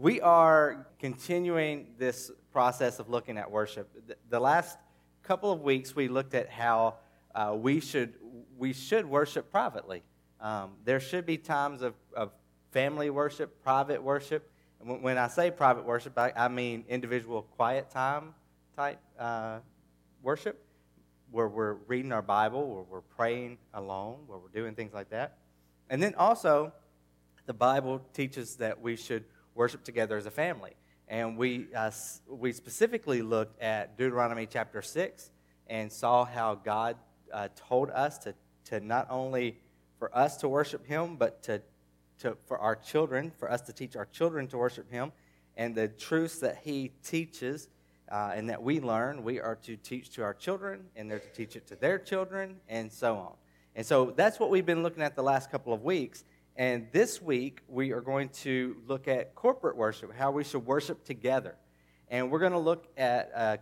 we are continuing this process of looking at worship. The last couple of weeks, we looked at how uh, we, should, we should worship privately. Um, there should be times of, of family worship, private worship. And when I say private worship, I, I mean individual quiet time type uh, worship, where we're reading our Bible, where we're praying alone, where we're doing things like that. And then also, the Bible teaches that we should worship together as a family. And we, uh, we specifically looked at Deuteronomy chapter 6 and saw how God uh, told us to, to not only for us to worship Him, but to, to, for our children, for us to teach our children to worship Him. And the truths that He teaches uh, and that we learn, we are to teach to our children, and they're to teach it to their children, and so on. And so that's what we've been looking at the last couple of weeks. And this week, we are going to look at corporate worship, how we should worship together. And we're going to look at uh,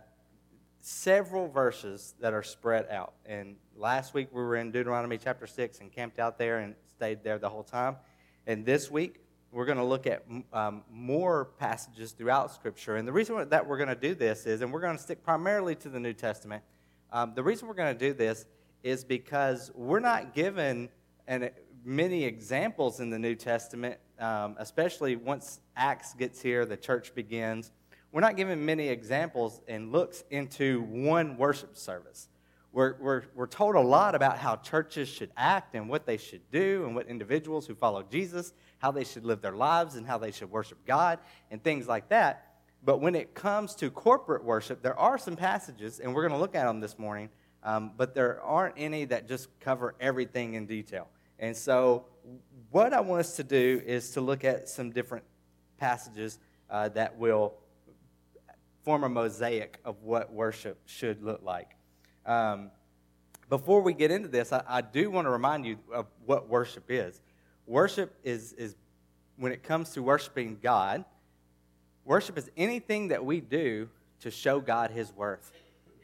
several verses that are spread out. And last week, we were in Deuteronomy chapter 6 and camped out there and stayed there the whole time. And this week, we're going to look at um, more passages throughout Scripture. And the reason that we're going to do this is, and we're going to stick primarily to the New Testament, um, the reason we're going to do this is because we're not given an, many examples in the New Testament, um, especially once Acts gets here, the church begins. We're not given many examples and looks into one worship service. We're, we're, we're told a lot about how churches should act and what they should do, and what individuals who follow Jesus, how they should live their lives, and how they should worship God, and things like that. But when it comes to corporate worship, there are some passages, and we're going to look at them this morning, um, but there aren't any that just cover everything in detail. And so, what I want us to do is to look at some different passages uh, that will form a mosaic of what worship should look like. Um, before we get into this, I, I do want to remind you of what worship is. Worship is, is, when it comes to worshiping God, worship is anything that we do to show God His worth,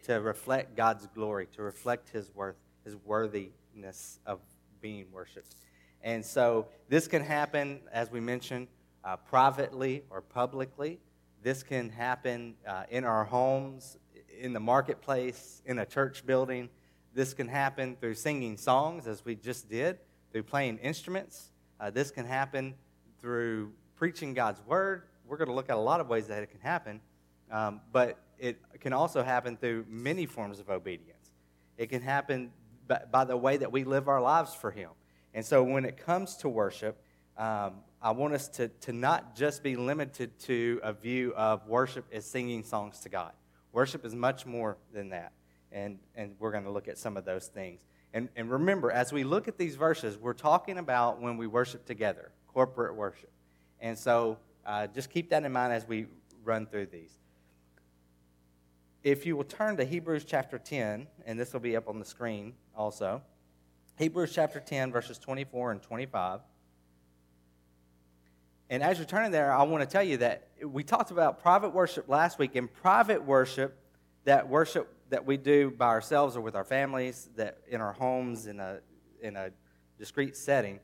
to reflect God's glory, to reflect His worth, His worthiness of being worshiped. And so this can happen, as we mentioned, uh, privately or publicly. This can happen uh, in our homes, in the marketplace, in a church building. This can happen through singing songs, as we just did, through playing instruments. Uh, this can happen through preaching God's word. We're going to look at a lot of ways that it can happen, um, but it can also happen through many forms of obedience. It can happen by, the way that we live our lives for Him. And so when it comes to worship, um, I want us to, to not just be limited to a view of worship as singing songs to God. Worship is much more than that. And, and we're going to look at some of those things. And, and remember, as we look at these verses, we're talking about when we worship together, corporate worship. And so uh, just keep that in mind as we run through these. If you will turn to Hebrews chapter 10, and this will be up on the screen also. Hebrews chapter 10, verses 24 and 25. And as you're turning there, I want to tell you that we talked about private worship last week. In private worship, that worship that we do by ourselves or with our families, that in our homes, in a, in a discrete setting,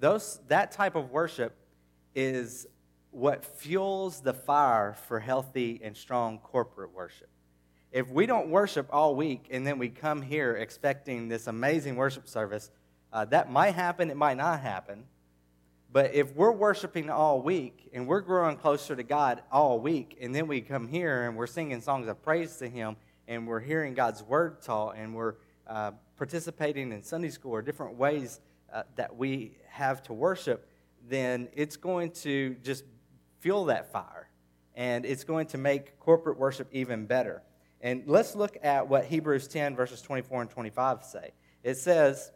those, that type of worship is what fuels the fire for healthy and strong corporate worship. If we don't worship all week and then we come here expecting this amazing worship service, uh, that might happen, it might not happen. But if we're worshiping all week and we're growing closer to God all week, and then we come here and we're singing songs of praise to Him, and we're hearing God's word taught, and we're uh, participating in Sunday school or different ways uh, that we have to worship, then it's going to just fuel that fire. And it's going to make corporate worship even better. And let's look at what Hebrews 10, verses 24 and 25 say. It says,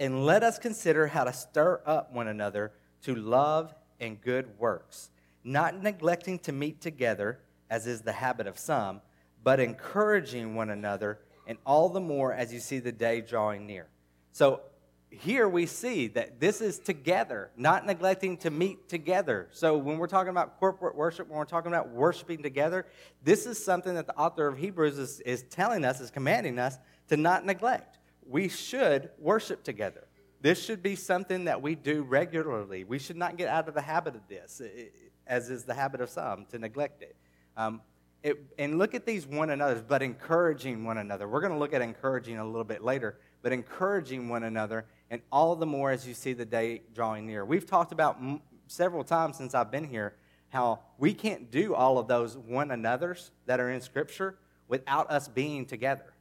and let us consider how to stir up one another to love and good works, not neglecting to meet together, as is the habit of some, but encouraging one another, and all the more as you see the day drawing near. So here we see that this is together, not neglecting to meet together. So when we're talking about corporate worship, when we're talking about worshiping together, this is something that the author of Hebrews is, is telling us, is commanding us to not neglect we should worship together. this should be something that we do regularly. We should not get out of the habit of this, as is the habit of some, to neglect it. Um, it and look at these one another's, but encouraging one another. We're going to look at encouraging a little bit later, but encouraging one another, and all the more as you see the day drawing near. We've talked about m- several times since I've been here how we can't do all of those one another's that are in Scripture without us being together.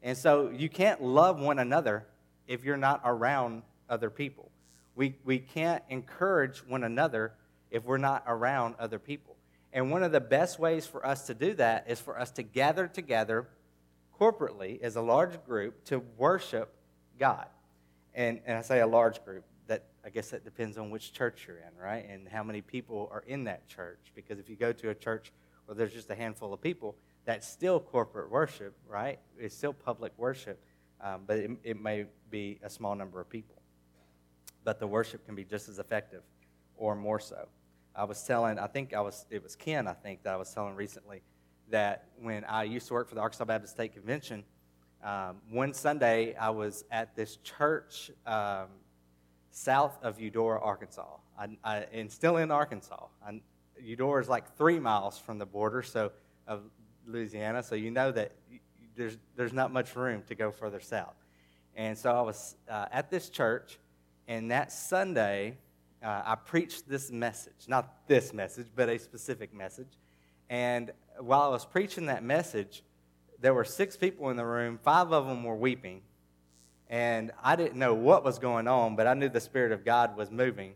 And so you can't love one another if you're not around other people. We, we can't encourage one another if we're not around other people. And one of the best ways for us to do that is for us to gather together corporately as a large group to worship God. And, and I say a large group, That I guess that depends on which church you're in, right? And how many people are in that church. Because if you go to a church where there's just a handful of people, that's still corporate worship, right? It's still public worship, um, but it, it may be a small number of people. But the worship can be just as effective or more so. I was telling, I think I was, it was Ken, I think, that I was telling recently that when I used to work for the Arkansas Baptist State Convention, um, one Sunday I was at this church um, south of Eudora, Arkansas. I, I, and still in Arkansas. I, Eudora is like three miles from the border so, of Louisiana, so you know that there's, there's not much room to go further south. And so I was uh, at this church, and that Sunday, uh, I preached this message. Not this message, but a specific message. And while I was preaching that message, there were six people in the room. Five of them were weeping, and I didn't know what was going on, but I knew the Spirit of God was moving.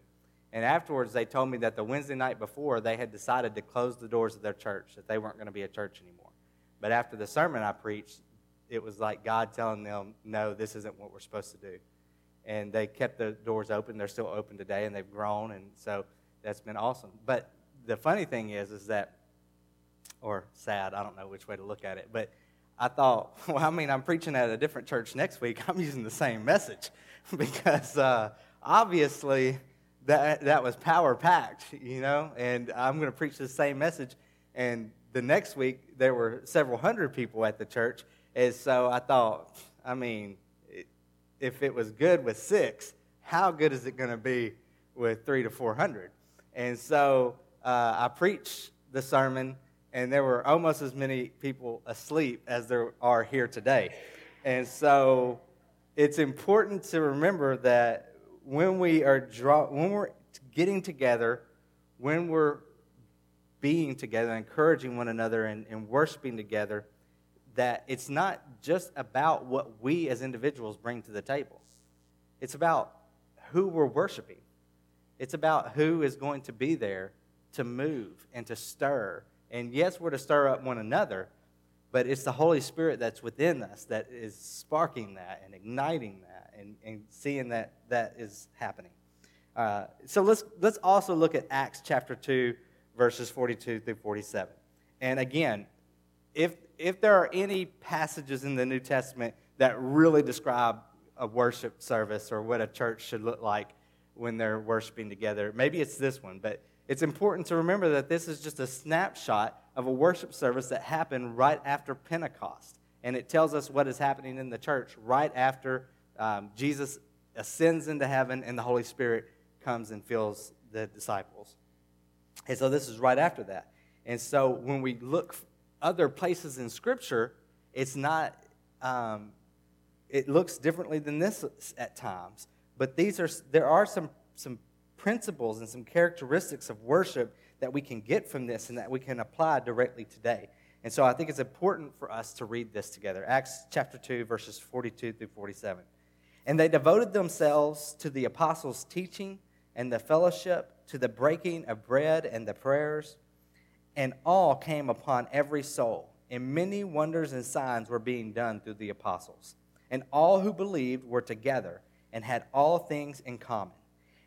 And afterwards, they told me that the Wednesday night before, they had decided to close the doors of their church, that they weren't going to be a church anymore. But after the sermon I preached, it was like God telling them, no, this isn't what we're supposed to do. And they kept the doors open. They're still open today, and they've grown. And so that's been awesome. But the funny thing is, is that, or sad, I don't know which way to look at it, but I thought, well, I mean, I'm preaching at a different church next week. I'm using the same message because uh, obviously that, that was power packed, you know, and I'm going to preach the same message. And the next week, there were several hundred people at the church. And so I thought, I mean, if it was good with six, how good is it going to be with three to 400? And so uh, I preached the sermon and there were almost as many people asleep as there are here today. And so it's important to remember that when we are draw, when we're getting together, when we're being together, encouraging one another, and, and worshiping together, that it's not just about what we as individuals bring to the table. It's about who we're worshiping. It's about who is going to be there to move and to stir and yes, we're to stir up one another, but it's the Holy Spirit that's within us that is sparking that and igniting that and, and seeing that that is happening. Uh, so let's, let's also look at Acts chapter 2, verses 42 through 47. And again, if, if there are any passages in the New Testament that really describe a worship service or what a church should look like when they're worshiping together, maybe it's this one, but it's important to remember that this is just a snapshot of a worship service that happened right after Pentecost. And it tells us what is happening in the church right after um, Jesus ascends into heaven and the Holy Spirit comes and fills the disciples. And so this is right after that. And so when we look other places in Scripture, it's not, um, it looks differently than this at times. But these are, there are some, some principles and some characteristics of worship that we can get from this and that we can apply directly today. And so I think it's important for us to read this together. Acts chapter 2, verses 42 through 47. And they devoted themselves to the apostles' teaching and the fellowship, to the breaking of bread and the prayers. And all came upon every soul, and many wonders and signs were being done through the apostles. And all who believed were together and had all things in common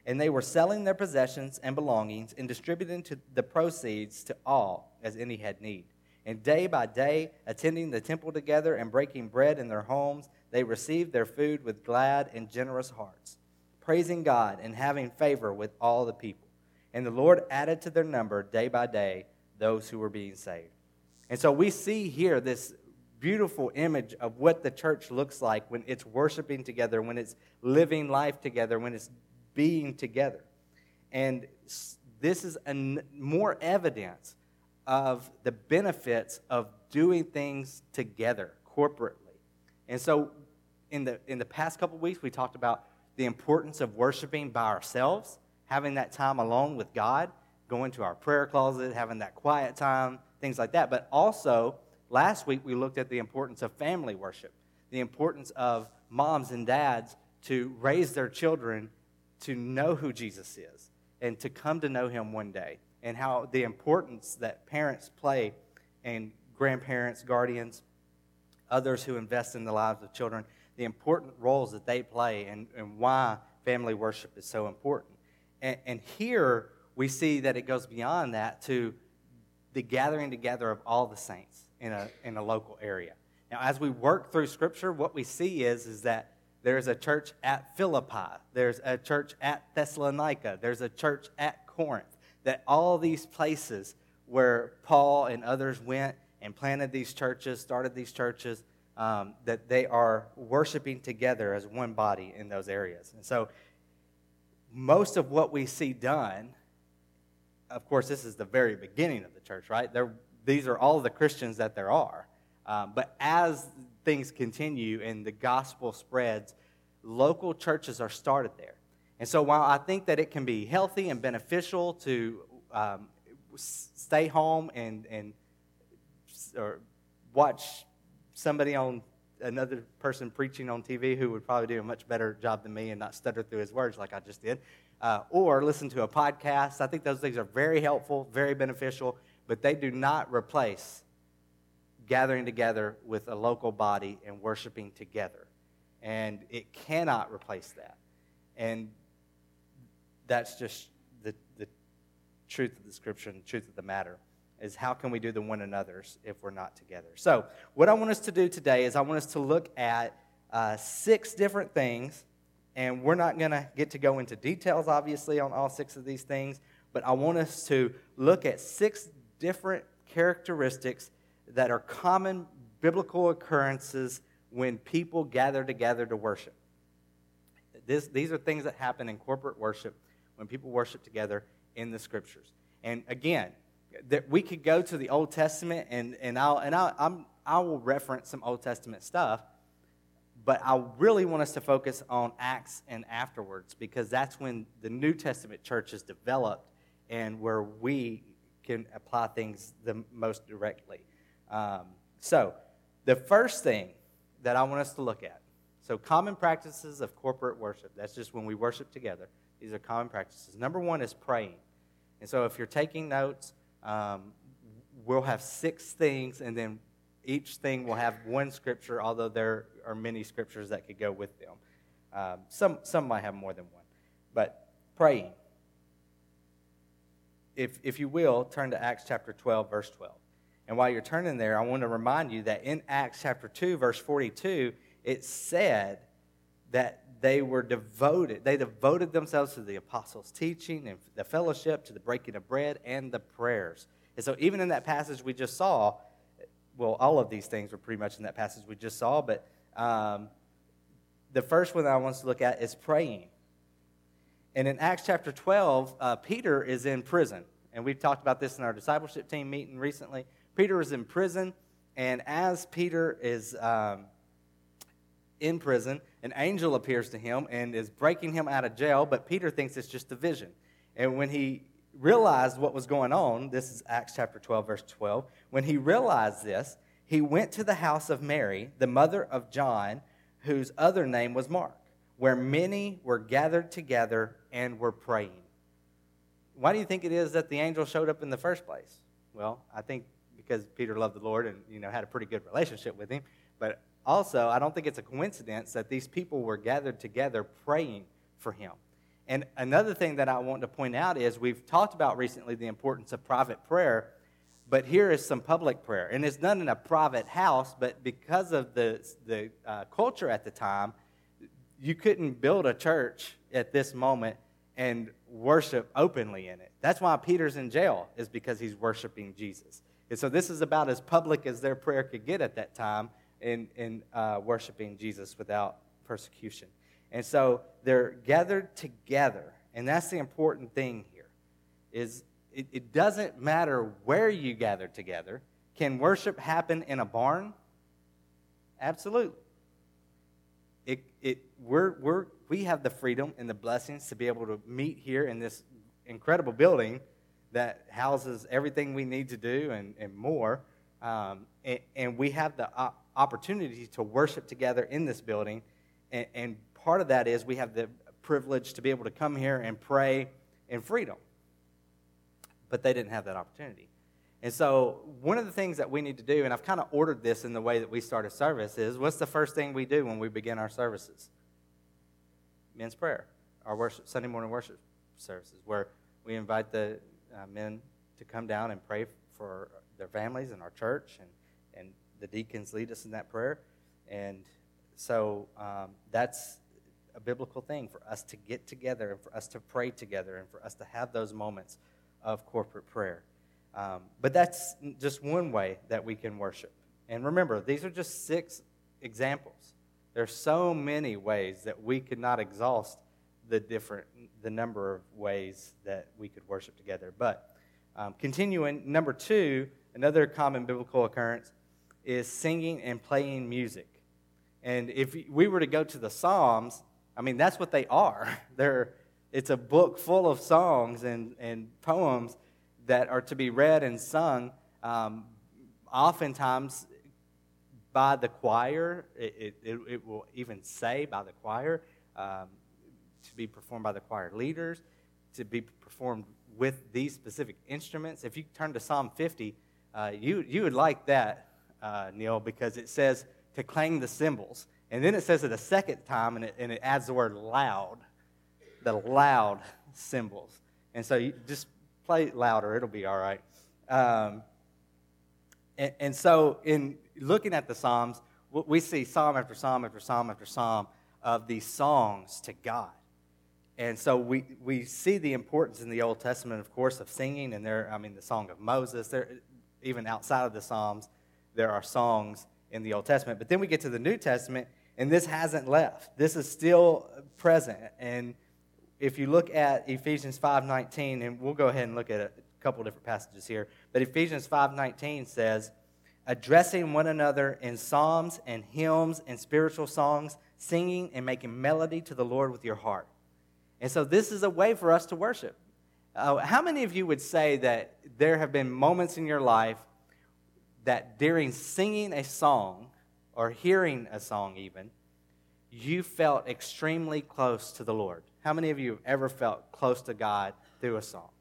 and they were selling their possessions and belongings and distributing the proceeds to all as any had need. And day by day, attending the temple together and breaking bread in their homes, they received their food with glad and generous hearts, praising God and having favor with all the people. And the Lord added to their number day by day those who were being saved. And so we see here this beautiful image of what the church looks like when it's worshiping together, when it's living life together, when it's being together. And this is an, more evidence of the benefits of doing things together corporately. And so, in the, in the past couple weeks, we talked about the importance of worshiping by ourselves, having that time alone with God, going to our prayer closet, having that quiet time, things like that. But also, last week, we looked at the importance of family worship, the importance of moms and dads to raise their children to know who Jesus is and to come to know him one day, and how the importance that parents play and grandparents, guardians, others who invest in the lives of children, the important roles that they play, and, and why family worship is so important. And, and here we see that it goes beyond that to the gathering together of all the saints in a, in a local area. Now, as we work through Scripture, what we see is, is that there's a church at Philippi, there's a church at Thessalonica, there's a church at Corinth. That all these places where Paul and others went and planted these churches, started these churches, um, that they are worshiping together as one body in those areas. And so, most of what we see done, of course, this is the very beginning of the church, right? They're, these are all the Christians that there are. Um, but as things continue and the gospel spreads, local churches are started there. And so while I think that it can be healthy and beneficial to um, stay home and, and or watch somebody on another person preaching on TV who would probably do a much better job than me and not stutter through his words like I just did, uh, or listen to a podcast. I think those things are very helpful, very beneficial, but they do not replace gathering together with a local body and worshiping together. And it cannot replace that. And that's just the, the truth of the scripture and the truth of the matter is how can we do the one another's if we're not together. So, what I want us to do today is I want us to look at uh, six different things, and we're not going to get to go into details, obviously, on all six of these things, but I want us to look at six different characteristics that are common biblical occurrences when people gather together to worship. This, these are things that happen in corporate worship when people worship together in the scriptures. And again, that we could go to the Old Testament and, and, I'll, and I'll, I'm, I will reference some Old Testament stuff, but I really want us to focus on Acts and afterwards because that's when the New Testament church is developed and where we can apply things the most directly. Um, so, the first thing that I want us to look at so, common practices of corporate worship. That's just when we worship together. These are common practices. Number one is praying. And so, if you're taking notes, um, we'll have six things, and then each thing will have one scripture, although there are many scriptures that could go with them. Um, some, some might have more than one. But praying. If, if you will, turn to Acts chapter 12, verse 12. And while you're turning there, I want to remind you that in Acts chapter 2, verse 42, it said that they were devoted. They devoted themselves to the apostles' teaching and the fellowship, to the breaking of bread, and the prayers. And so, even in that passage we just saw, well, all of these things were pretty much in that passage we just saw, but um, the first one that I want to look at is praying. And in Acts chapter 12, uh, Peter is in prison. And we've talked about this in our discipleship team meeting recently. Peter is in prison, and as Peter is um, in prison, an angel appears to him and is breaking him out of jail, but Peter thinks it's just a vision. And when he realized what was going on, this is Acts chapter 12, verse 12. When he realized this, he went to the house of Mary, the mother of John, whose other name was Mark, where many were gathered together and were praying. Why do you think it is that the angel showed up in the first place? Well, I think because Peter loved the Lord and you know had a pretty good relationship with him. But also, I don't think it's a coincidence that these people were gathered together praying for him. And another thing that I want to point out is we've talked about recently the importance of private prayer, but here is some public prayer. And it's done in a private house, but because of the, the uh, culture at the time, you couldn't build a church at this moment and worship openly in it. That's why Peter's in jail, is because he's worshiping Jesus And so this is about as public as their prayer could get at that time in, in uh, worshiping Jesus without persecution. And so they're gathered together. And that's the important thing here is it, it doesn't matter where you gather together. Can worship happen in a barn? Absolutely. It, it, we're, we're, we have the freedom and the blessings to be able to meet here in this incredible building that houses everything we need to do and, and more. Um, and, and, we have the opportunity to worship together in this building. And, and part of that is we have the privilege to be able to come here and pray in freedom. But they didn't have that opportunity. And so, one of the things that we need to do, and I've kind of ordered this in the way that we start a service, is what's the first thing we do when we begin our services? Men's prayer, our worship, Sunday morning worship services, where we invite the uh, men to come down and pray for their families and our church, and, and the deacons lead us in that prayer. And so, um, that's a biblical thing for us to get together and for us to pray together and for us to have those moments of corporate prayer. Um, but that's just one way that we can worship. And remember, these are just six examples. There are so many ways that we could not exhaust the different, the number of ways that we could worship together. But um, continuing, number two, another common biblical occurrence is singing and playing music. And if we were to go to the Psalms, I mean, that's what they are. They're, it's a book full of songs and, and poems that are to be read and sung, um, oftentimes by the choir. It, it, it, will even say by the choir, um, to be performed by the choir leaders, to be performed with these specific instruments. If you turn to Psalm 50, uh, you, you would like that, uh, Neil, because it says to clang the cymbals. And then it says it a second time, and it, and it adds the word loud, the loud cymbals. And so you just play louder, it'll be all right. Um, and, and, so, in looking at the Psalms, we see psalm after psalm after psalm after psalm of these songs to God. And so we, we see the importance in the Old Testament, of course, of singing, and there, I mean, the Song of Moses. There, even outside of the Psalms, there are songs in the Old Testament. But then we get to the New Testament, and this hasn't left. This is still present. And if you look at Ephesians 5:19, and we'll go ahead and look at a couple different passages here, but Ephesians 5:19 says, addressing one another in psalms and hymns and spiritual songs, singing and making melody to the Lord with your heart. And so this is a way for us to worship. Uh, how many of you would say that there have been moments in your life that during singing a song or hearing a song even, you felt extremely close to the Lord? How many of you have ever felt close to God through a song?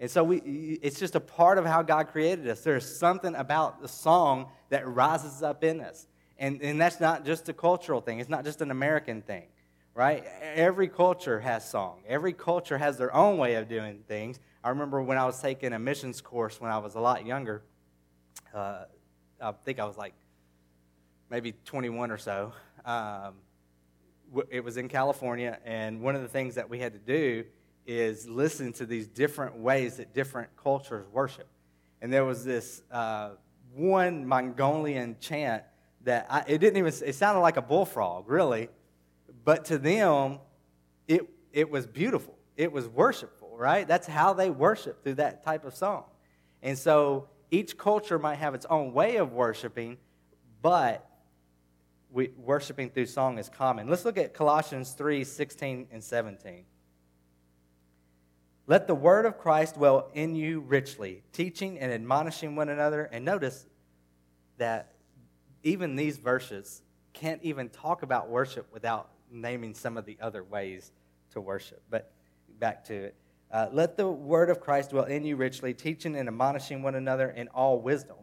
And so we, it's just a part of how God created us. There's something about the song that rises up in us. And, and that's not just a cultural thing, it's not just an American thing, right? Every culture has song, every culture has their own way of doing things. I remember when I was taking a missions course when I was a lot younger. Uh, I think I was like maybe 21 or so. Um, it was in California, and one of the things that we had to do is listen to these different ways that different cultures worship. And there was this uh, one Mongolian chant that I, it didn't even, it sounded like a bullfrog, really, but to them, it, it was beautiful. It was worshipful, right? That's how they worship through that type of song. And so each culture might have its own way of worshiping, but we, worshiping through song is common. Let's look at Colossians 3 16 and 17. Let the word of Christ dwell in you richly, teaching and admonishing one another. And notice that even these verses can't even talk about worship without naming some of the other ways to worship. But back to it. Uh, Let the word of Christ dwell in you richly, teaching and admonishing one another in all wisdom,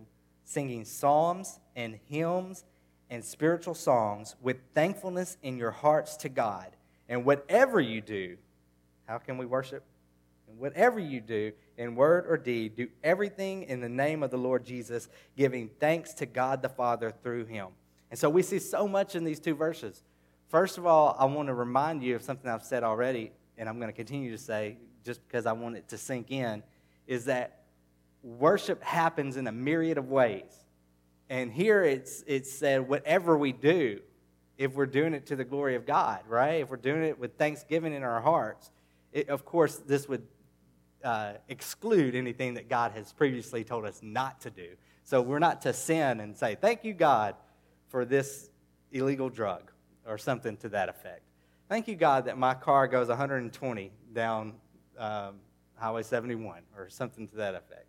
singing psalms and hymns and spiritual songs with thankfulness in your hearts to God. And whatever you do, how can we worship? And whatever you do, in word or deed, do everything in the name of the Lord Jesus, giving thanks to God the Father through him. And so we see so much in these two verses. First of all, I want to remind you of something I've said already, and I'm going to continue to say just because I want it to sink in, is that worship happens in a myriad of ways. And here it's, it's said, whatever we do, if we're doing it to the glory of God, right? If we're doing it with thanksgiving in our hearts, it, of course, this would uh, exclude anything that God has previously told us not to do. So we're not to sin and say, Thank you, God, for this illegal drug or something to that effect. Thank you, God, that my car goes 120 down um, Highway 71 or something to that effect.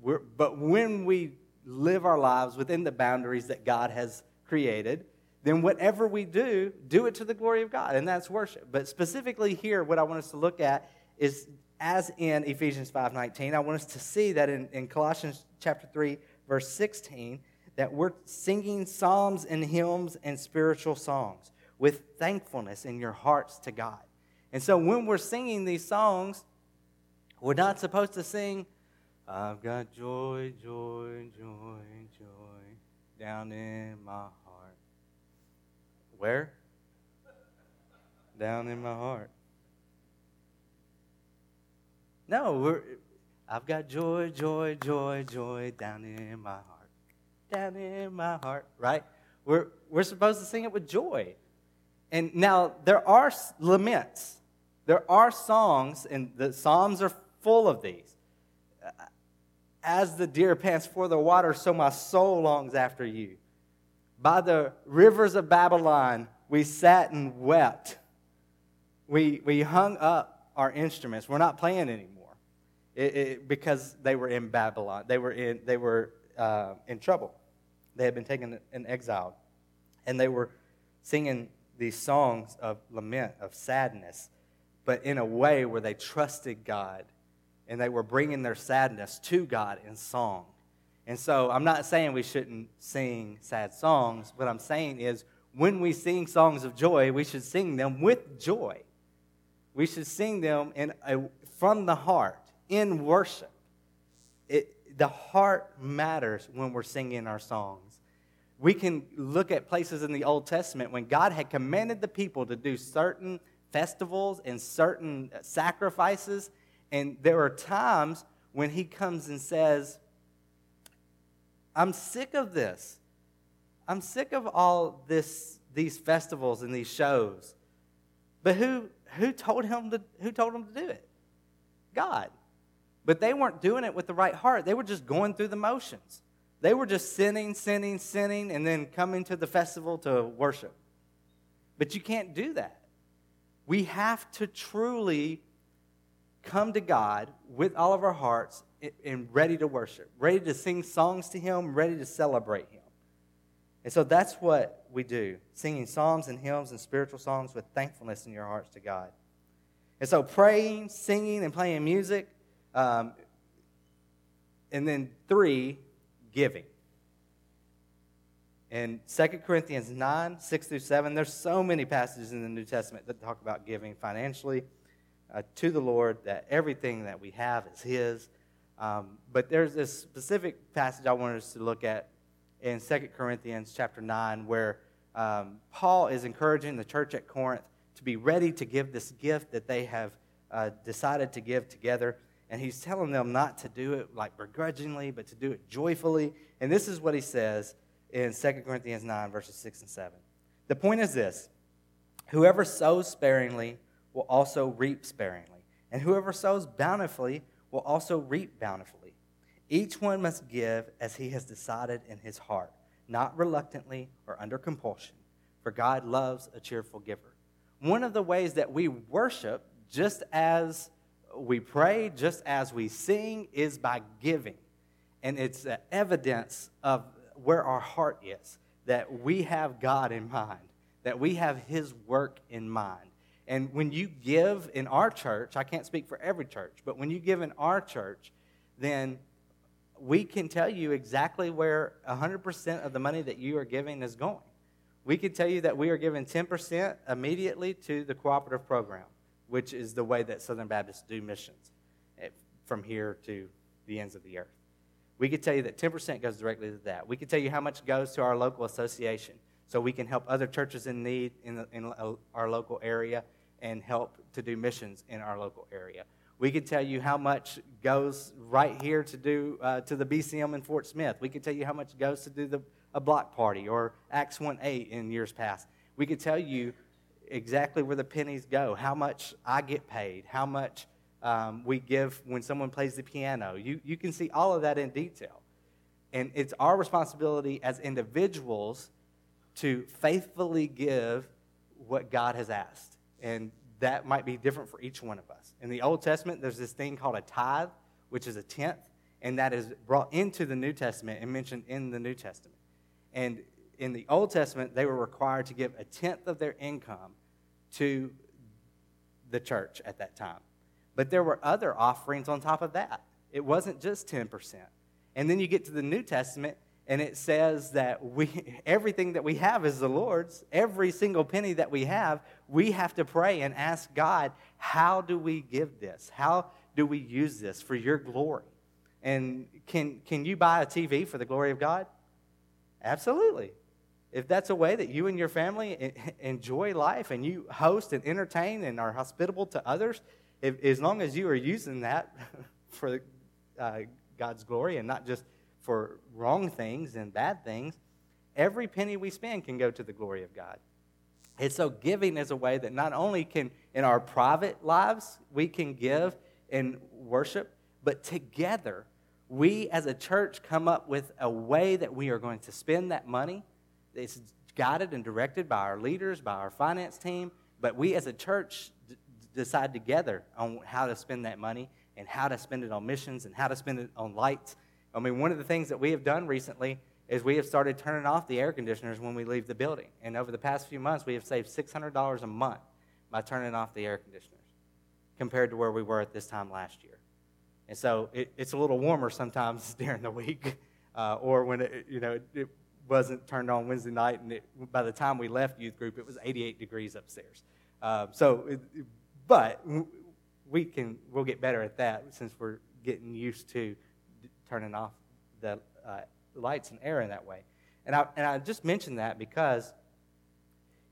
We're, but when we live our lives within the boundaries that God has created, then whatever we do, do it to the glory of God, and that's worship. But specifically here, what I want us to look at is as in Ephesians 5:19, I want us to see that in, in Colossians chapter 3, verse 16, that we're singing psalms and hymns and spiritual songs with thankfulness in your hearts to God. And so when we're singing these songs, we're not supposed to sing, I've got joy, joy, joy, joy down in my heart. Where? Down in my heart. No, I've got joy, joy, joy, joy down in my heart. Down in my heart, right? We're, we're supposed to sing it with joy. And now there are laments. There are songs, and the Psalms are full of these. Uh, as the deer pants for the water, so my soul longs after you. By the rivers of Babylon, we sat and wept. We, we hung up our instruments. We're not playing anymore it, it, because they were in Babylon. They were in, they were, uh, in trouble. They had been taken in exile. And they were singing these songs of lament, of sadness, but in a way where they trusted God and they were bringing their sadness to God in song. And so I'm not saying we shouldn't sing sad songs. What I'm saying is when we sing songs of joy, we should sing them with joy. We should sing them in a, from the heart in worship. The heart matters when we're singing our songs. We can look at places in the Old Testament when God had commanded the people to do certain festivals and certain sacrifices, and there are times when He comes and says, I'm sick of this. I'm sick of all this, these festivals and these shows. But who, who, told him to, who told him to do it? God. But they weren't doing it with the right heart. They were just going through the motions. They were just sinning, sinning, sinning, and then coming to the festival to worship. But you can't do that. We have to truly come to God with all of our hearts and ready to worship, ready to sing songs to Him, ready to celebrate Him. And so that's what we do singing psalms and hymns and spiritual songs with thankfulness in your hearts to God. And so praying, singing, and playing music um, and then three, giving. In 2 Corinthians 9, 6 through 7, there's so many passages in the New Testament that talk about giving financially uh, to the Lord, that everything that we have is His. Um, but there's this specific passage I wanted us to look at in 2 Corinthians chapter 9, where um, Paul is encouraging the church at Corinth to be ready to give this gift that they have uh, decided to give together and he's telling them not to do it like begrudgingly, but to do it joyfully. And this is what he says in 2 Corinthians 9, verses 6 and 7. The point is this whoever sows sparingly will also reap sparingly, and whoever sows bountifully will also reap bountifully. Each one must give as he has decided in his heart, not reluctantly or under compulsion, for God loves a cheerful giver. One of the ways that we worship, just as we pray just as we sing is by giving. And it's evidence of where our heart is, that we have God in mind, that we have His work in mind. And when you give in our church, I can't speak for every church, but when you give in our church, then we can tell you exactly where 100% of the money that you are giving is going. We can tell you that we are giving 10% immediately to the cooperative program which is the way that Southern Baptists do missions eh, from here to the ends of the earth. We could tell you that 10% goes directly to that. We could tell you how much goes to our local association so we can help other churches in need in, the, in our local area and help to do missions in our local area. We could tell you how much goes right here to do uh, to the BCM in Fort Smith. We could tell you how much goes to do the, a block party or Acts 1 8 in years past. We could tell you exactly where the pennies go, how much I get paid, how much um, we give when someone plays the piano. You, you can see all of that in detail. And it's our responsibility as individuals to faithfully give what God has asked. And that might be different for each one of us. In the Old Testament, there's this thing called a tithe, which is a tenth, and that is brought into the New Testament and mentioned in the New Testament. And in the Old Testament, they were required to give a tenth of their income to the church at that time. But there were other offerings on top of that. It wasn't just 10%. And then you get to the New Testament, and it says that we everything that we have is the Lord's. Every single penny that we have, we have to pray and ask God, how do we give this? How do we use this for your glory? And can can you buy a TV for the glory of God? Absolutely. If that's a way that you and your family enjoy life and you host and entertain and are hospitable to others, if, as long as you are using that for uh, God's glory and not just for wrong things and bad things, every penny we spend can go to the glory of God. And so giving is a way that not only can, in our private lives, we can give and worship, but together, we as a church come up with a way that we are going to spend that money. It's guided and directed by our leaders, by our finance team, but we as a church d- decide together on how to spend that money and how to spend it on missions and how to spend it on lights I mean, one of the things that we have done recently is we have started turning off the air conditioners when we leave the building. And over the past few months, we have saved $600 a month by turning off the air conditioners compared to where we were at this time last year. And so it, it's a little warmer sometimes during the week, uh, or when it, you know, it, it, wasn't turned on Wednesday night, and it, by the time we left youth group, it was 88 degrees upstairs. Uh, so, but we can we'll get better at that since we're getting used to turning off the uh, lights and air in that way. And I, and I just mentioned that because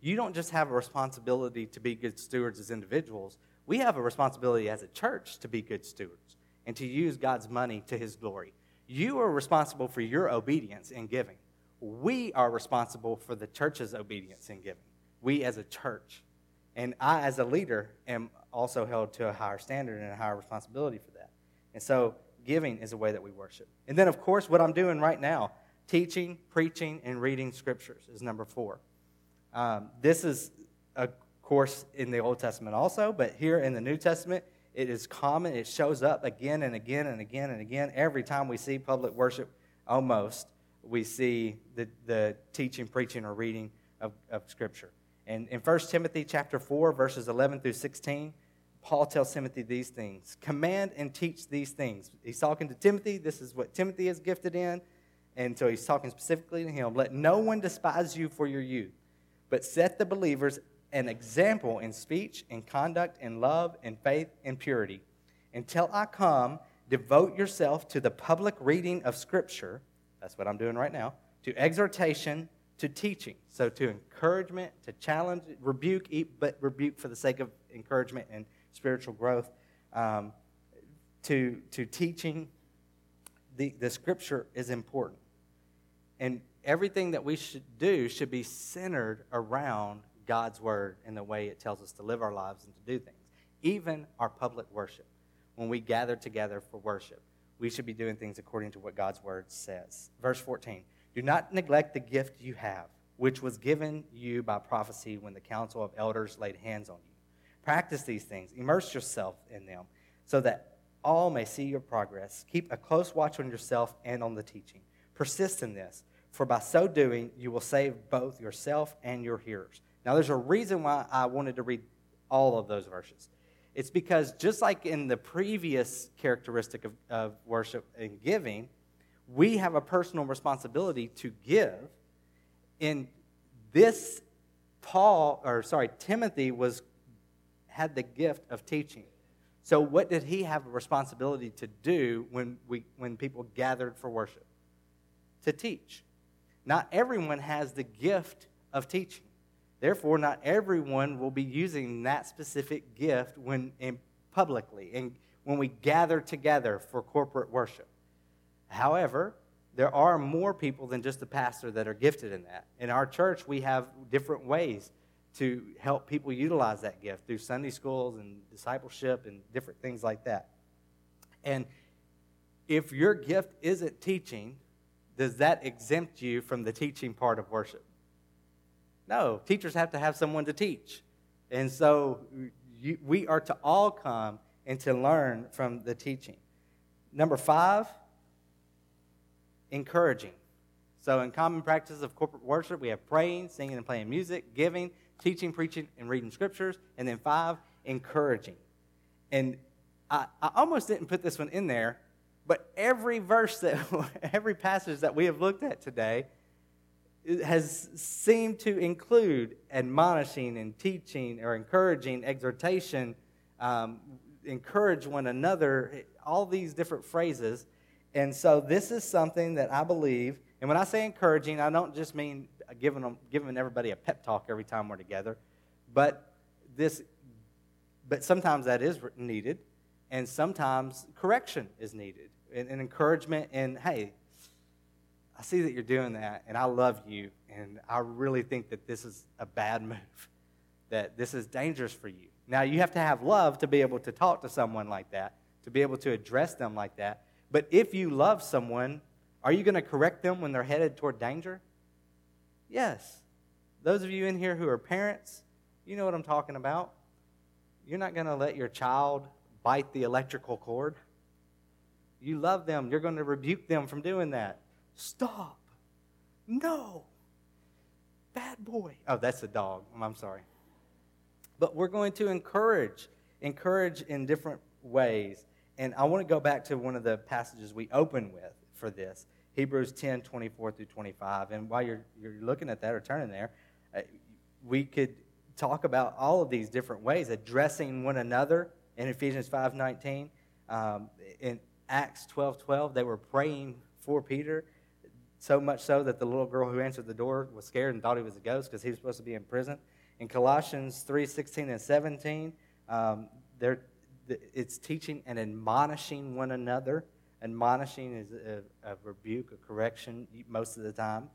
you don't just have a responsibility to be good stewards as individuals, we have a responsibility as a church to be good stewards and to use God's money to his glory. You are responsible for your obedience in giving. We are responsible for the church's obedience in giving. We as a church. And I, as a leader, am also held to a higher standard and a higher responsibility for that. And so giving is a way that we worship. And then, of course, what I'm doing right now teaching, preaching, and reading scriptures is number four. Um, this is a course in the Old Testament also, but here in the New Testament, it is common. It shows up again and again and again and again. Every time we see public worship, almost, we see the, the teaching, preaching, or reading of, of Scripture. And in 1 Timothy chapter 4, verses 11 through 16, Paul tells Timothy these things command and teach these things. He's talking to Timothy. This is what Timothy is gifted in. And so he's talking specifically to him. Let no one despise you for your youth, but set the believers an example in speech, in conduct, in love, in faith, in purity. Until I come, devote yourself to the public reading of Scripture. That's what I'm doing right now. To exhortation, to teaching. So to encouragement, to challenge, rebuke, but rebuke for the sake of encouragement and spiritual growth, um, to, to teaching. The, the scripture is important. And everything that we should do should be centered around God's word and the way it tells us to live our lives and to do things. Even our public worship, when we gather together for worship, we should be doing things according to what God's word says. Verse 14 Do not neglect the gift you have, which was given you by prophecy when the council of elders laid hands on you. Practice these things, immerse yourself in them, so that all may see your progress. Keep a close watch on yourself and on the teaching. Persist in this, for by so doing, you will save both yourself and your hearers. Now, there's a reason why I wanted to read all of those verses. It's because just like in the previous characteristic of, of worship and giving, we have a personal responsibility to give. In this, Paul, or sorry, Timothy was had the gift of teaching. So, what did he have a responsibility to do when, we, when people gathered for worship? To teach. Not everyone has the gift of teaching. Therefore, not everyone will be using that specific gift when in publicly. And when we gather together for corporate worship. However, there are more people than just the pastor that are gifted in that. In our church, we have different ways to help people utilize that gift through Sunday schools and discipleship and different things like that. And if your gift isn't teaching, does that exempt you from the teaching part of worship? No, teachers have to have someone to teach. And so you, we are to all come and to learn from the teaching. Number five, encouraging. So, in common practices of corporate worship, we have praying, singing, and playing music, giving, teaching, preaching, and reading scriptures. And then five, encouraging. And I, I almost didn't put this one in there, but every verse that, every passage that we have looked at today has seemed to include admonishing and teaching or encouraging, exhortation, um, encourage one another, all these different phrases. And so this is something that I believe, and when I say encouraging, I don't just mean giving, them, giving everybody a pep talk every time we're together, but this, but sometimes that is needed, and sometimes correction is needed, and, and encouragement, and hey, see that you're doing that, and I love you, and I really think that this is a bad move, that this is dangerous for you. Now, you have to have love to be able to talk to someone like that, to be able to address them like that. But if you love someone, are you going to correct them when they're headed toward danger? Yes. Those of you in here who are parents, you know what I'm talking about. You're not going to let your child bite the electrical cord. You love them. You're going to rebuke them from doing that. Stop. No. Bad boy. Oh, that's a dog. I'm sorry. But we're going to encourage, encourage in different ways. And I want to go back to one of the passages we open with for this Hebrews 10 24 through 25. And while you're, you're looking at that or turning there, uh, we could talk about all of these different ways, addressing one another in Ephesians 5 19. Um, in Acts 12 12, they were praying for Peter so much so that the little girl who answered the door was scared and thought he was a ghost because he was supposed to be in prison. In Colossians 3 16 and 17, um, it's teaching and admonishing one another. Admonishing is a, a rebuke, a correction, most of the time,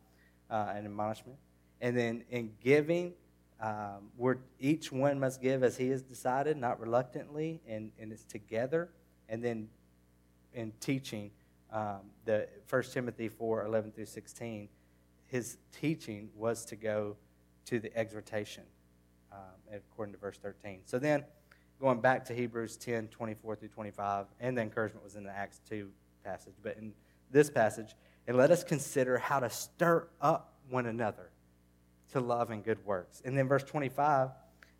uh, an admonishment. And then in giving, um, where each one must give as he has decided, not reluctantly, and, and it's together. And then in teaching, um, the 1 Timothy 4 11 through 16, his teaching was to go to the exhortation, um, according to verse 13. So then, going back to Hebrews 10 24 through 25, and the encouragement was in the Acts 2 passage, but in this passage, and let us consider how to stir up one another to love and good works. And then verse 25,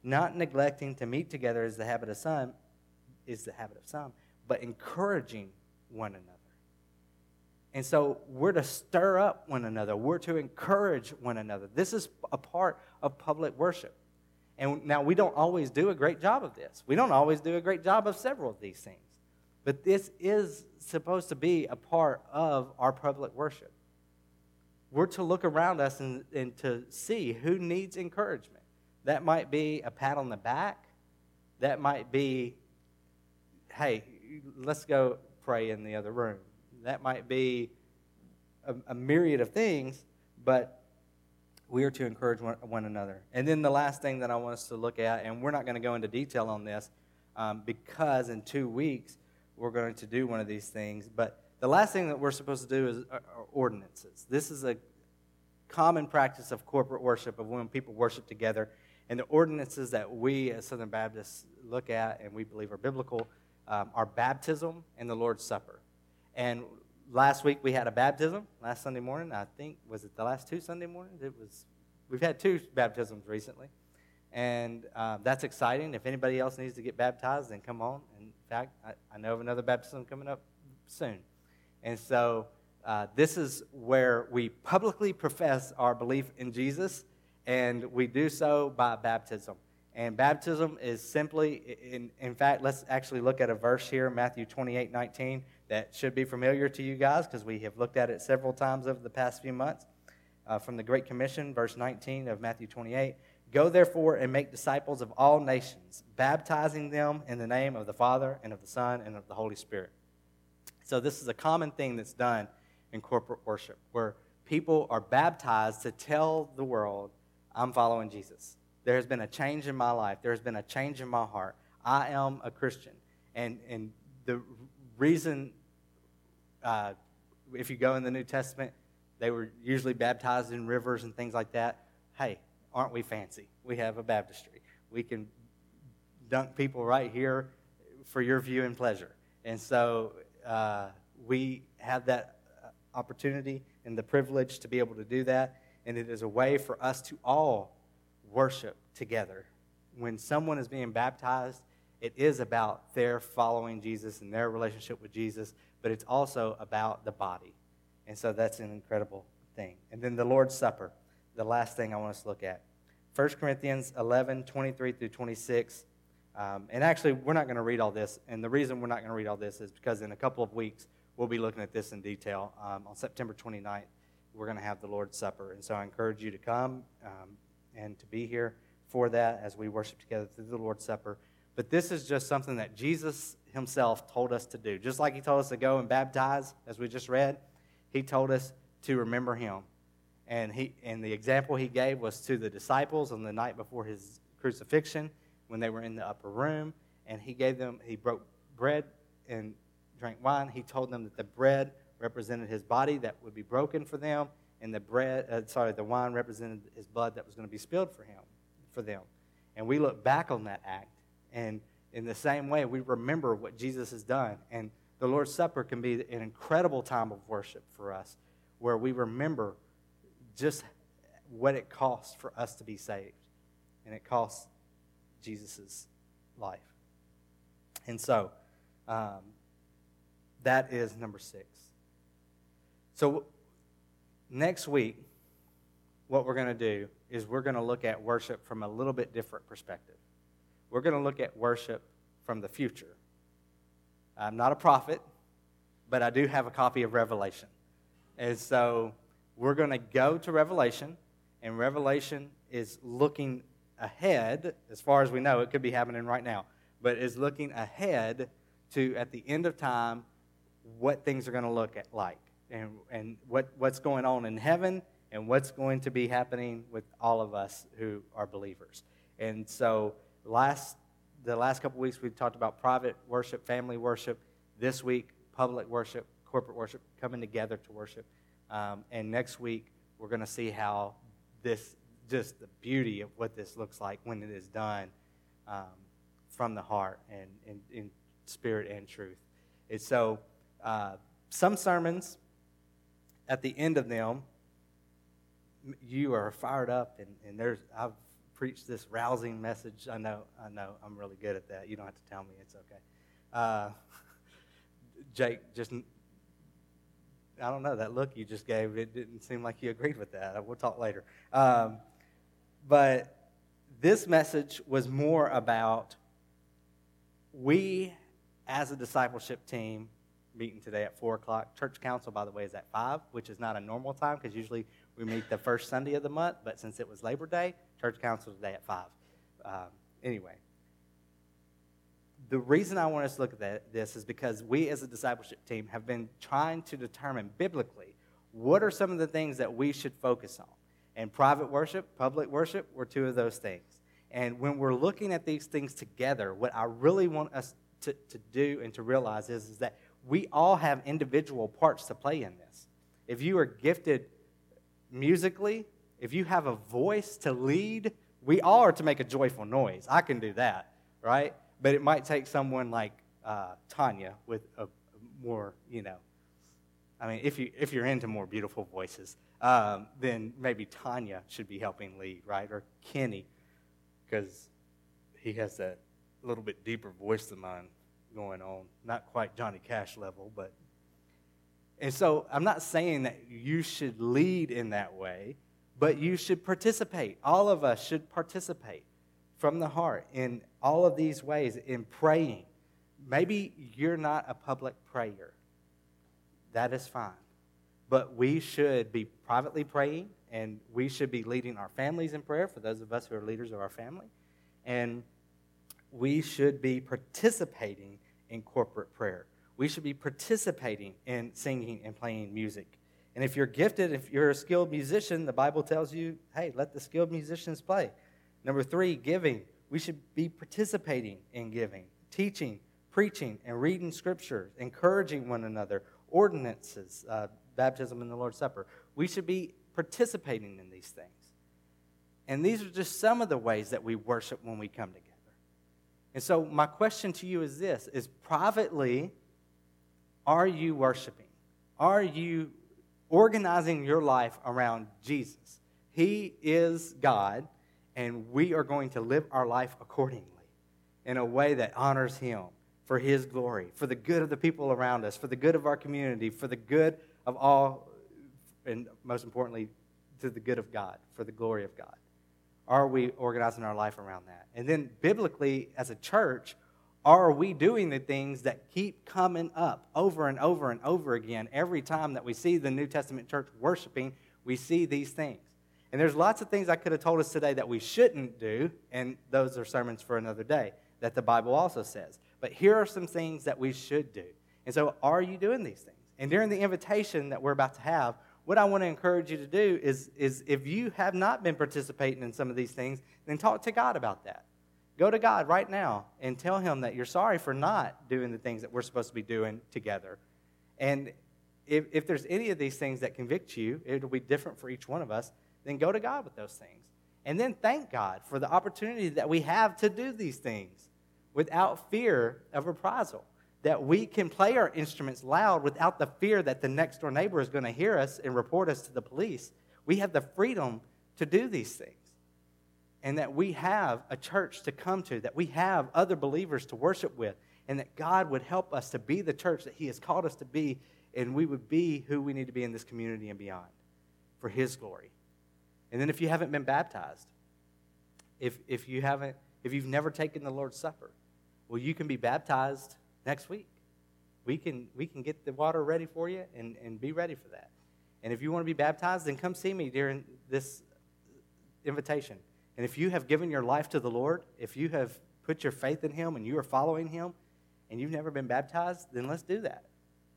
not neglecting to meet together is the habit of some, is the habit of some, but encouraging one another. And so we're to stir up one another. We're to encourage one another. This is a part of public worship. And now we don't always do a great job of this. We don't always do a great job of several of these things. But this is supposed to be a part of our public worship. We're to look around us and, and to see who needs encouragement. That might be a pat on the back. That might be, hey, let's go pray in the other room that might be a, a myriad of things, but we are to encourage one, one, another. And then the last thing that I want us to look at, and we're not going to go into detail on this um, because in two weeks we're going to do one of these things, but the last thing that we're supposed to do is uh, ordinances. This is a common practice of corporate worship, of when people worship together. And the ordinances that we as Southern Baptists look at and we believe are biblical um, are baptism and the Lord's Supper. And last week we had a baptism, last Sunday morning. I think, was it the last two Sunday mornings? It was, we've had two baptisms recently. And uh, that's exciting. If anybody else needs to get baptized, then come on. In fact, I, I know of another baptism coming up soon. And so uh, this is where we publicly profess our belief in Jesus, and we do so by baptism. And baptism is simply, in, in fact, let's actually look at a verse here, Matthew 28 19 that should be familiar to you guys because we have looked at it several times over the past few months. Uh, from the Great Commission, verse 19 of Matthew 28 Go therefore and make disciples of all nations, baptizing them in the name of the Father and of the Son and of the Holy Spirit. So, this is a common thing that's done in corporate worship where people are baptized to tell the world, I'm following Jesus. There has been a change in my life, there has been a change in my heart. I am a Christian. And, and the reason, uh, if you go in the New Testament, they were usually baptized in rivers and things like that. Hey, aren't we fancy? We have a baptistry. We can dunk people right here for your view and pleasure. And so uh, we have that opportunity and the privilege to be able to do that. And it is a way for us to all worship together. When someone is being baptized, it is about their following Jesus and their relationship with Jesus, but it's also about the body. And so that's an incredible thing. And then the Lord's Supper, the last thing I want us to look at. 1 Corinthians 11, 23 through 26. Um, and actually, we're not going to read all this. And the reason we're not going to read all this is because in a couple of weeks, we'll be looking at this in detail. Um, on September 29th, we're going to have the Lord's Supper. And so I encourage you to come um, and to be here for that as we worship together through the Lord's Supper. But this is just something that Jesus himself told us to do. Just like he told us to go and baptize, as we just read, he told us to remember him. And, he, and the example he gave was to the disciples on the night before his crucifixion when they were in the upper room. And he gave them, he broke bread and drank wine, he told them that the bread represented his body that would be broken for them, and the bread, uh, sorry, the wine represented his blood that was going to be spilled for him, for them. And we look back on that act, and in the same way, we remember what Jesus has done. And the Lord's Supper can be an incredible time of worship for us, where we remember just what it costs for us to be saved, and it costs Jesus' life. And so, um, that is number six. So, next week, what we're going to do is we're going to look at worship from a little bit different perspective. We're going to look at worship from the future. I'm not a prophet, but I do have a copy of Revelation. And so we're going to go to Revelation, and Revelation is looking ahead, as far as we know, it could be happening right now, but is looking ahead to, at the end of time, what things are going to look like and, and what, what's going on in heaven and what's going to be happening with all of us who are believers. And so last, the last couple weeks we've talked about private worship, family worship. This week, public worship, corporate worship, coming together to worship. Um, and next week, we're going to see how this, just the beauty of what this looks like when it is done um, from the heart and in spirit and truth. And so uh, some sermons, at the end of them, you are fired up, and, and there's I've preached this rousing message. I know, I know, I'm really good at that. You don't have to tell me; it's okay. Uh, Jake, just I don't know that look you just gave. It didn't seem like you agreed with that. We'll talk later. Um, but this message was more about we, as a discipleship team, meeting today at 4 o'clock. Church council, by the way, is at 5, which is not a normal time because usually we meet the first Sunday of the month. But since it was Labor Day, church council today at 5. Um, anyway, the reason I want us to look at this is because we as a discipleship team have been trying to determine biblically what are some of the things that we should focus on. And private worship, public worship were two of those things. And when we're looking at these things together, what I really want us to, to do and to realize is, is that we all have individual parts to play in this. If you are gifted musically, if you have a voice to lead, we all are to make a joyful noise. I can do that, right? But it might take someone like uh, Tanya with a more, you know, I mean, if, you, if you're into more beautiful voices, um, then maybe Tanya should be helping lead, right? Or Kenny, because he has that little bit deeper voice than mine going on. Not quite Johnny Cash level, but. And so I'm not saying that you should lead in that way, but you should participate. All of us should participate from the heart in all of these ways in praying. Maybe you're not a public prayer. That is fine. But we should be privately praying and we should be leading our families in prayer for those of us who are leaders of our family. And we should be participating in corporate prayer. We should be participating in singing and playing music. And if you're gifted, if you're a skilled musician, the Bible tells you, hey, let the skilled musicians play. Number three, giving. We should be participating in giving, teaching, preaching, and reading scripture, encouraging one another, ordinances, uh, baptism and the Lord's Supper. We should be participating in these things. And these are just some of the ways that we worship when we come together. And so my question to you is this is privately are you worshiping? Are you organizing your life around Jesus? He is God, and we are going to live our life accordingly in a way that honors Him for His glory, for the good of the people around us, for the good of our community, for the good of all, and most importantly, to the good of God, for the glory of God. Are we organizing our life around that? And then, biblically, as a church, are we doing the things that keep coming up over and over and over again? Every time that we see the New Testament church worshiping, we see these things. And there's lots of things I could have told us today that we shouldn't do, and those are sermons for another day that the Bible also says. But here are some things that we should do. And so, are you doing these things? And during the invitation that we're about to have, what I want to encourage you to do is, is if you have not been participating in some of these things, then talk to God about that. Go to God right now and tell Him that you're sorry for not doing the things that we're supposed to be doing together. And if, if there's any of these things that convict you, it'll be different for each one of us, then go to God with those things. And then thank God for the opportunity that we have to do these things without fear of reprisal. That we can play our instruments loud without the fear that the next door neighbor is going to hear us and report us to the police. We have the freedom to do these things and that we have a church to come to, that we have other believers to worship with, and that God would help us to be the church that He has called us to be, and we would be who we need to be in this community and beyond for His glory. And then if you haven't been baptized, if, if you haven't, if you've never taken the Lord's Supper, well, you can be baptized next week. We can, we can get the water ready for you and, and be ready for that. And if you want to be baptized, then come see me during this invitation. And if you have given your life to the Lord, if you have put your faith in Him and you are following Him, and you've never been baptized, then let's do that.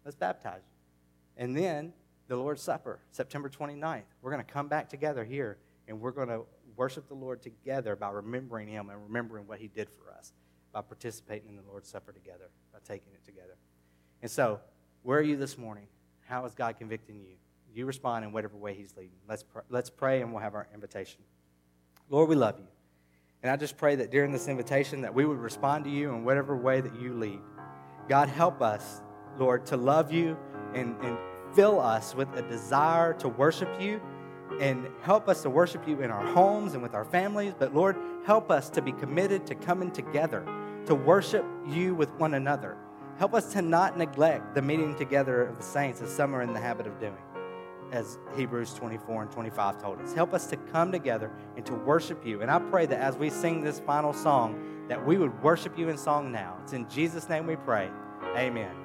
Let's baptize you. And then the Lord's Supper, September 29th. We're going to come back together here and we're going to worship the Lord together by remembering Him and remembering what He did for us, by participating in the Lord's Supper together, by taking it together. And so, where are you this morning? How is God convicting you? You respond in whatever way He's leading. Let's, pr- let's pray and we'll have our invitation. Lord, we love you. And I just pray that during this invitation that we would respond to you in whatever way that you lead. God, help us, Lord, to love you and, and fill us with a desire to worship you and help us to worship you in our homes and with our families. But Lord, help us to be committed to coming together to worship you with one another. Help us to not neglect the meeting together of the saints as some are in the habit of doing as Hebrews 24 and 25 told us. Help us to come together and to worship you. And I pray that as we sing this final song, that we would worship you in song now. It's in Jesus' name we pray. Amen.